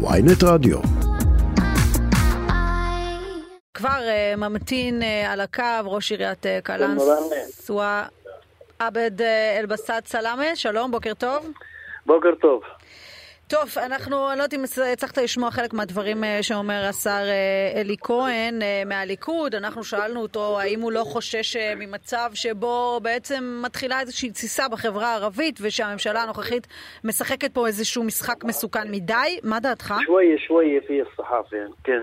ויינט רדיו. כבר uh, ממתין uh, על הקו ראש עיריית uh, קלנסווה, עבד אלבסט סלאמה, שלום, בוקר טוב. בוקר טוב. טוב, אנחנו, אני לא יודעת אם הצלחת לשמוע חלק מהדברים שאומר השר אלי כהן מהליכוד. אנחנו שאלנו אותו האם הוא לא חושש ממצב שבו בעצם מתחילה איזושהי תסיסה בחברה הערבית ושהממשלה הנוכחית משחקת פה איזשהו משחק מסוכן מדי. מה דעתך? שוואיה שוואיה פי הסחאפה, כן.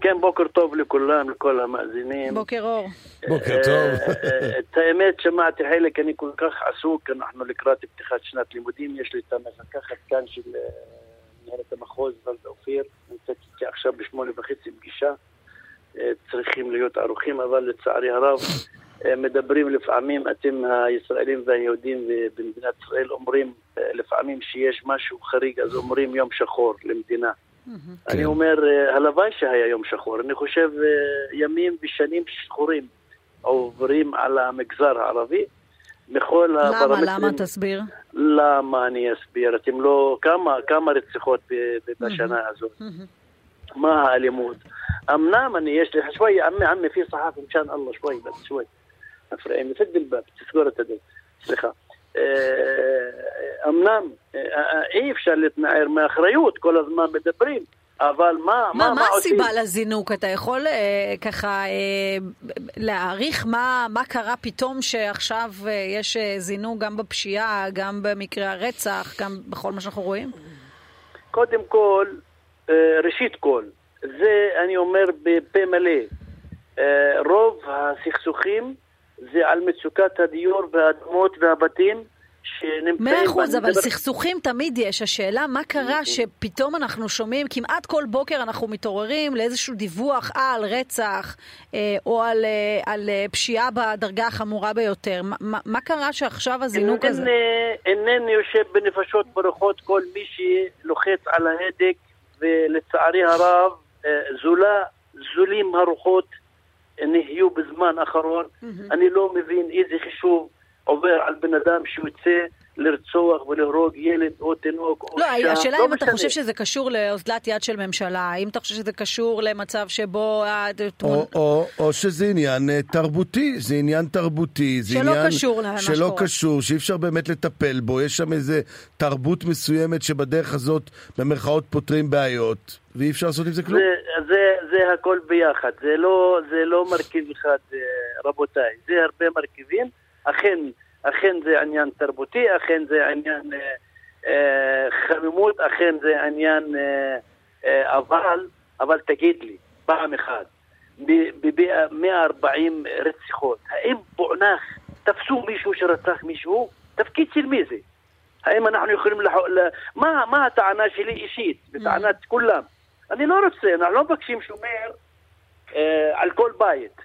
כן, בוקר טוב לכולם, לכל המאזינים. בוקר אור. בוקר טוב. את האמת, שמעתי חלק, אני כל כך עסוק, אנחנו לקראת פתיחת שנת לימודים, יש לי את המפקחת כאן של מנהלת המחוז, ולדה אופיר, נמצאת איתי עכשיו בשמונה וחצי פגישה. צריכים להיות ערוכים, אבל לצערי הרב, מדברים לפעמים, אתם הישראלים והיהודים במדינת ישראל אומרים לפעמים שיש משהו חריג, אז אומרים יום שחור למדינה. אני כן. אומר, הלוואי שהיה יום שחור. אני חושב ימים ושנים שחורים עוברים על המגזר הערבי. בכל למה? הפרמטרים. למה? תסביר. למה אני אסביר? אתם לא... כמה, כמה רציחות ב- ב- בשנה הזאת? מה האלימות? אמנם אני יש לי شوي عمي عمي في صحافه مشان الله شوي بس شوي افرقني سد الباب تسكر الدل סליחה. אמנם אי אפשר להתנער מאחריות, כל הזמן מדברים, אבל מה, מה, מה, מה עושים? הסיבה לזינוק? אתה יכול אה, ככה אה, להעריך מה, מה קרה פתאום שעכשיו אה, יש אה, זינוק גם בפשיעה, גם במקרי הרצח, גם בכל מה שאנחנו רואים? קודם כל, אה, ראשית כל, זה אני אומר בפה מלא, אה, רוב הסכסוכים זה על מצוקת הדיור והאדמות והבתים שנמצאים... מאה אחוז, אני אבל סכסוכים תמיד יש. השאלה, מה קרה שפתאום אנחנו שומעים, כמעט כל בוקר אנחנו מתעוררים לאיזשהו דיווח על רצח אה, או על, אה, על אה, פשיעה בדרגה החמורה ביותר. מה- מה, קרה שעכשיו הזינוק הזה? אינני- אינני יושב בנפשות ברוכות כל מי שלוחץ על ההדק, ולצערי הרב, אה, זולה, זולים הרוחות נהיו בזמן האחרון. אני לא מבין איזה חישוב עובר על בן אדם שיוצא לרצוח ולהרוג ילד או תינוק או לא, אישה. השאלה לא אם אתה משנה. חושב שזה קשור לאוזלת יד של ממשלה, האם אתה חושב שזה קשור למצב שבו... או, או, או שזה עניין אה, תרבותי, זה עניין תרבותי, זה שלא עניין קשור למה שלא שקורה. קשור, שאי אפשר באמת לטפל בו, יש שם איזה תרבות מסוימת שבדרך הזאת במרכאות פותרים בעיות, ואי אפשר לעשות עם זה כלום. זה, זה, זה הכל ביחד, זה לא, זה לא מרכיב אחד, אה, רבותיי, זה הרבה מרכיבים, אכן, אכן זה עניין תרבותי, אכן זה עניין אה, אה, חמימות, אכן זה עניין, אה, אה, אבל, אבל תגיד לי, פעם אחת, ב-140 רציחות, האם פוענח, תפסו מישהו שרצח מישהו? תפקיד של מי זה? האם אנחנו יכולים לח... מה, מה הטענה שלי אישית, וטענת כולם? אני לא רוצה, אנחנו לא מבקשים שומר אה, על כל בית.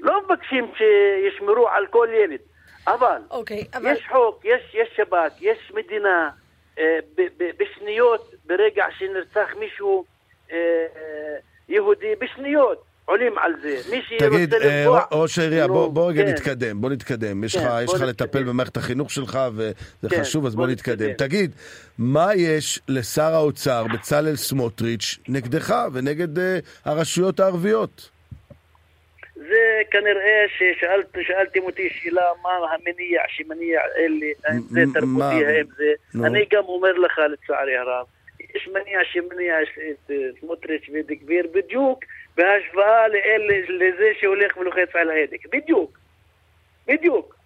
לא מבקשים שישמרו על כל ילד. אבל, אוקיי, אבל... יש חוק, יש, יש שב"כ, יש מדינה, אה, ב, ב, בשניות, ברגע שנרצח מישהו אה, אה, יהודי, בשניות עולים על זה. מי תגיד, שרוצה אה, לפגוע... ראש העירייה, בוא, בוא רגע כן. נתקדם, בוא נתקדם. יש כן, לך, לך לטפל. במערכת החינוך שלך, וזה כן, חשוב, אז בוא בוא נתקדם. נתקדם. תגיד, מה יש לשר האוצר בצלאל סמוטריץ' נגדך ונגד אה, הרשויות הערביות? זה כנראה ששאלתם אותי שאלה מה המניע שמניע אלה, האם זה תרבותי? האם זה... נו. אני גם אומר לך לצערי הרב, יש מניע שמניע את אה, סמוטריץ' ובן גביר בדיוק בהשוואה לאלה, לזה שהולך ולוחץ על ההדק, בדיוק, בדיוק.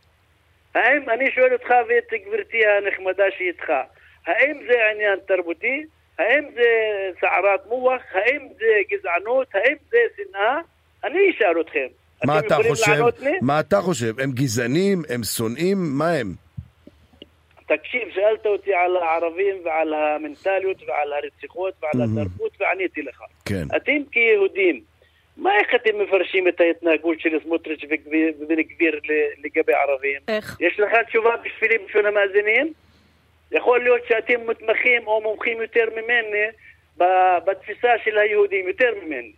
האם, אני שואל אותך ואת גברתי הנחמדה שאיתך, האם זה עניין תרבותי? האם זה סערת מוח? האם זה גזענות? האם זה שנאה? אני אשאל אתכם. מה אתה חושב? מה אתה חושב? הם גזענים? הם שונאים? מה הם? תקשיב, שאלת אותי על הערבים ועל המנטליות ועל הרציחות ועל. התרבות ועניתי לך. כן. אתם כיהודים, מה איך אתם מפרשים את ההתנהגות של סמוטריץ' ובן גביר לגבי ערבים? איך? יש לך תשובה בשבילי בשביל המאזינים? יכול להיות שאתם מתמחים או מומחים יותר ממני בתפיסה של היהודים, יותר ממני.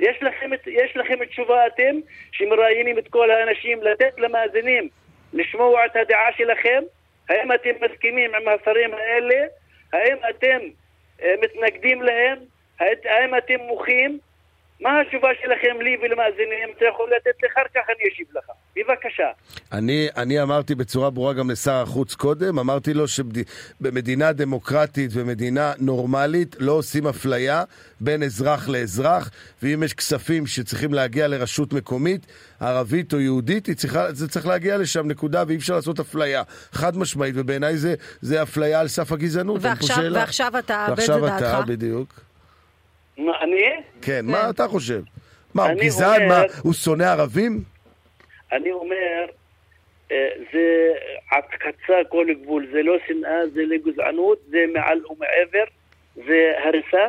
יש לכם, יש לכם תשובה אתם שמראיינים את כל האנשים לתת למאזינים לשמוע את הדעה שלכם? האם אתם מסכימים עם השרים האלה? האם אתם אה, מתנגדים להם? האם אתם מוחים? מה התשובה שלכם לי ולמאזינים? אתה יכול לתת לי אחר כך, אני אשיב לך. בבקשה. אני, אני אמרתי בצורה ברורה גם לשר החוץ קודם, אמרתי לו שבמדינה דמוקרטית ומדינה נורמלית לא עושים אפליה בין אזרח לאזרח, ואם יש כספים שצריכים להגיע לרשות מקומית, ערבית או יהודית, צריכה, זה צריך להגיע לשם, נקודה, ואי אפשר לעשות אפליה חד משמעית, ובעיניי זה, זה אפליה על סף הגזענות, ועכשיו, ועכשיו אתה, באיזה דעתך? ועכשיו אתה, בדיוק. מה, אני? כן, מה כן. אתה חושב? מה, הוא גזען? מה, הוא שונא ערבים? אני אומר, אה, זה חצה כל גבול, זה לא שנאה, זה לגזענות, זה מעל ומעבר, זה הריסה.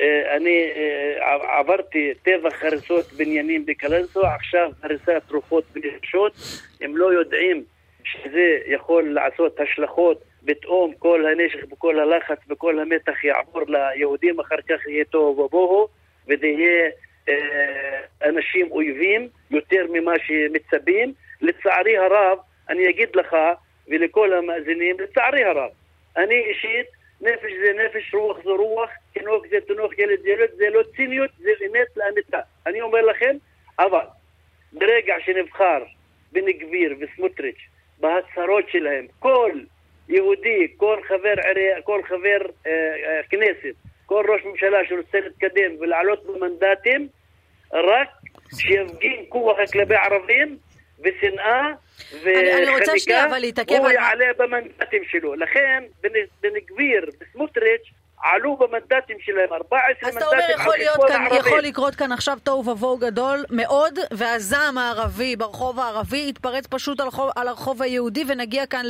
אה, אני אה, עברתי טבח הריסות בניינים בקלנסו, עכשיו הריסת רוחות ונפשות. הם לא יודעים שזה יכול לעשות השלכות פתאום כל הנשק וכל הלחץ וכל המתח יעבור ליהודים, אחר כך יהיה תוהו ובוהו, וזה יהיה אה, אנשים אויבים יותר ממה שמצפים. לצערי הרב, אני אגיד לך ולכל המאזינים, לצערי הרב, אני אישית, נפש זה נפש, רוח זה רוח, תינוק זה תינוק, ילד זה ילד, זה לא ציניות, זה אמת לאמיתה. אני אומר לכם, אבל ברגע שנבחר בן גביר וסמוטריץ' בהצהרות שלהם, כל יהודי, כל חבר עירייה, כל חבר אה, אה, כנסת, כל ראש ממשלה שרוצה להתקדם ולעלות במנדטים, רק שיפגין כוח כלפי ערבים ושנאה וחניקה, הוא יעלה במנדטים שלו. לכן בן גביר וסמוטריץ' עלו במנדטים שלהם 14 מנדטים. אז אתה אומר, יכול, להיות כאן, יכול לקרות כאן עכשיו תוהו ובוהו גדול מאוד, והזעם הערבי ברחוב הערבי יתפרץ פשוט על, חוב, על הרחוב היהודי, ונגיע כאן.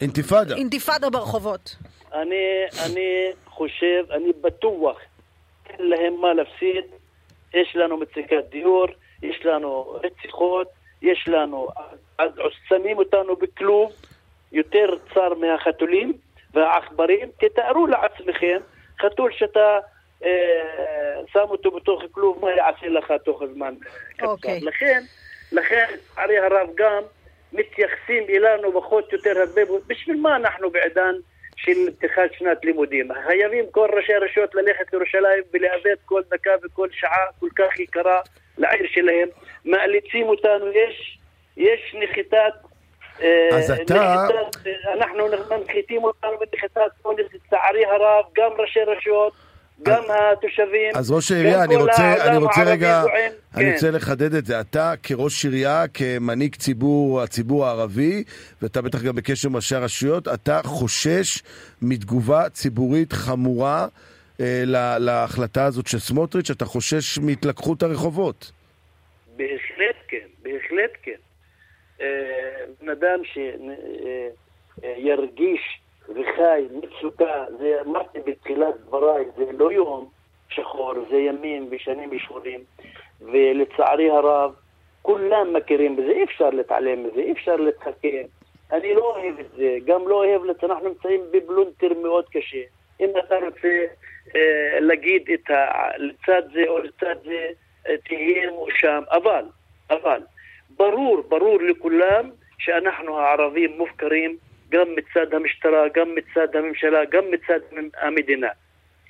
אינתיפאדה. אינתיפאדה ברחובות. אני, אני חושב, אני בטוח, אין להם מה להפסיד. יש לנו מצוקת דיור, יש לנו רציחות, יש לנו, אז שמים אותנו בכלוב יותר צר מהחתולים והעכברים. תתארו לעצמכם, חתול שאתה אה, שם אותו בתוך כלוב, מה יעשה לך תוך הזמן קצר. אוקיי. לכן, לכן, לצערי הרב גם, מתייחסים אלינו פחות יותר הרבה, בשביל מה אנחנו בעידן של פתיחת שנת לימודים? חייבים כל ראשי הרשויות ללכת לירושלים ולאבד כל דקה וכל שעה כל כך יקרה לעיר שלהם, מאליצים אותנו, יש, יש נחיתת... אה, אז אתה... נחיתת, אנחנו מנחיתים אותנו בנחיתת פוליס, לצערי הרב, גם ראשי רשויות גם התושבים. אז ראש העירייה, אני רוצה, אני רוצה רגע, אני כן. רוצה לחדד את זה. אתה כראש עירייה, כמנהיג ציבור, הציבור הערבי, ואתה בטח גם בקשר עם ראשי הרשויות, אתה חושש מתגובה ציבורית חמורה אה, להחלטה הזאת של סמוטריץ', אתה חושש מהתלקחות הרחובות. בהחלט כן, בהחלט כן. אה, בן אדם שירגיש... אה, וחי מצוקה, זה אמרתי בתחילת דבריי, זה לא יום שחור, זה ימים ושנים ישורים, ולצערי הרב, כולם מכירים בזה, אי אפשר להתעלם מזה, אי אפשר להתחכם. אני לא אוהב את זה, גם לא אוהב, אנחנו נמצאים בבלונטר מאוד קשה. אם אתה רוצה אה, להגיד את ה... לצד זה או לצד זה, אה, תהיה מואשם, אבל, אבל, ברור, ברור לכולם שאנחנו הערבים מופקרים גם מצד המשטרה, גם מצד הממשלה, גם מצד המדינה.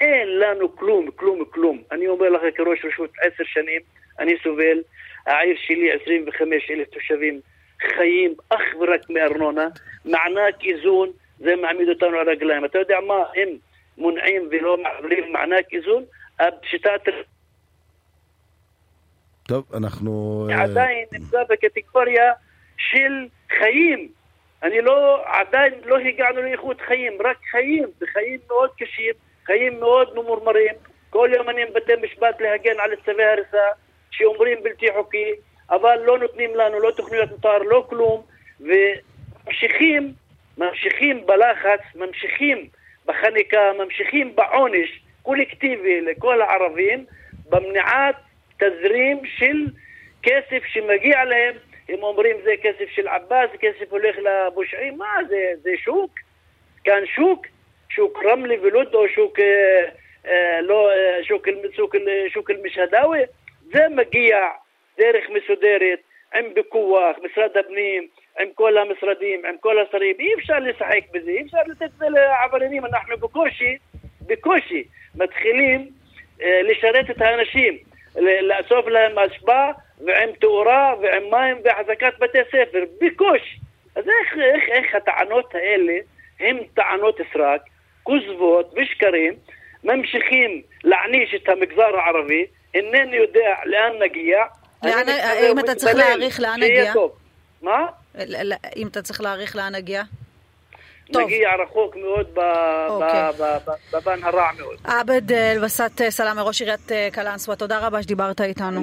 אין לנו כלום, כלום, כלום. אני אומר לך כראש רשות עשר שנים, אני סובל, העיר שלי 25 אלף תושבים חיים אך ורק מארנונה, מענק איזון, זה מעמיד אותנו על הרגליים. אתה יודע מה, הם מונעים ולא מעבירים מענק איזון, השיטת... טוב, אנחנו... אה, עדיין נמצא בקטגוריה של חיים. אני לא, עדיין לא הגענו לאיכות חיים, רק חיים, וחיים מאוד קשים, חיים מאוד ממורמרים. כל יום אני בבתי משפט להגן על צווי הריסה שאומרים בלתי חוקי, אבל לא נותנים לנו לא תוכניות מתאר, לא כלום, וממשיכים, ממשיכים בלחץ, ממשיכים בחניקה, ממשיכים בעונש קולקטיבי לכל הערבים, במניעת תזרים של כסף שמגיע להם הם אומרים זה כסף של עבאס, כסף הולך לפושעים, מה זה, זה שוק? כאן שוק? שוק רמלי ולוד או שוק, אה, אה, לא, אה, שוק, שוק, שוק אל-משהדאווה? זה מגיע דרך מסודרת, עם בכוח, משרד הפנים, עם כל המשרדים, עם כל השרים, אי אפשר לשחק בזה, אי אפשר לתת את זה לעבריינים, אנחנו בקושי בקושי מתחילים אה, לשרת את האנשים, לאסוף להם אשפה ועם תאורה ועם מים והחזקת בתי ספר, בקושי. אז איך, איך, איך הטענות האלה הן טענות סרק, כוזבות ושקרים, ממשיכים להעניש את המגזר הערבי, אינני יודע לאן נגיע. לאן, אם אתה צריך להעריך לאן נגיע? מה? אם אתה צריך להעריך לאן נגיע? טוב. נגיע רחוק מאוד אוקיי. בבן הרע מאוד. עבד אלבסט סלאמה, ראש עיריית קלנסווה, תודה רבה שדיברת איתנו.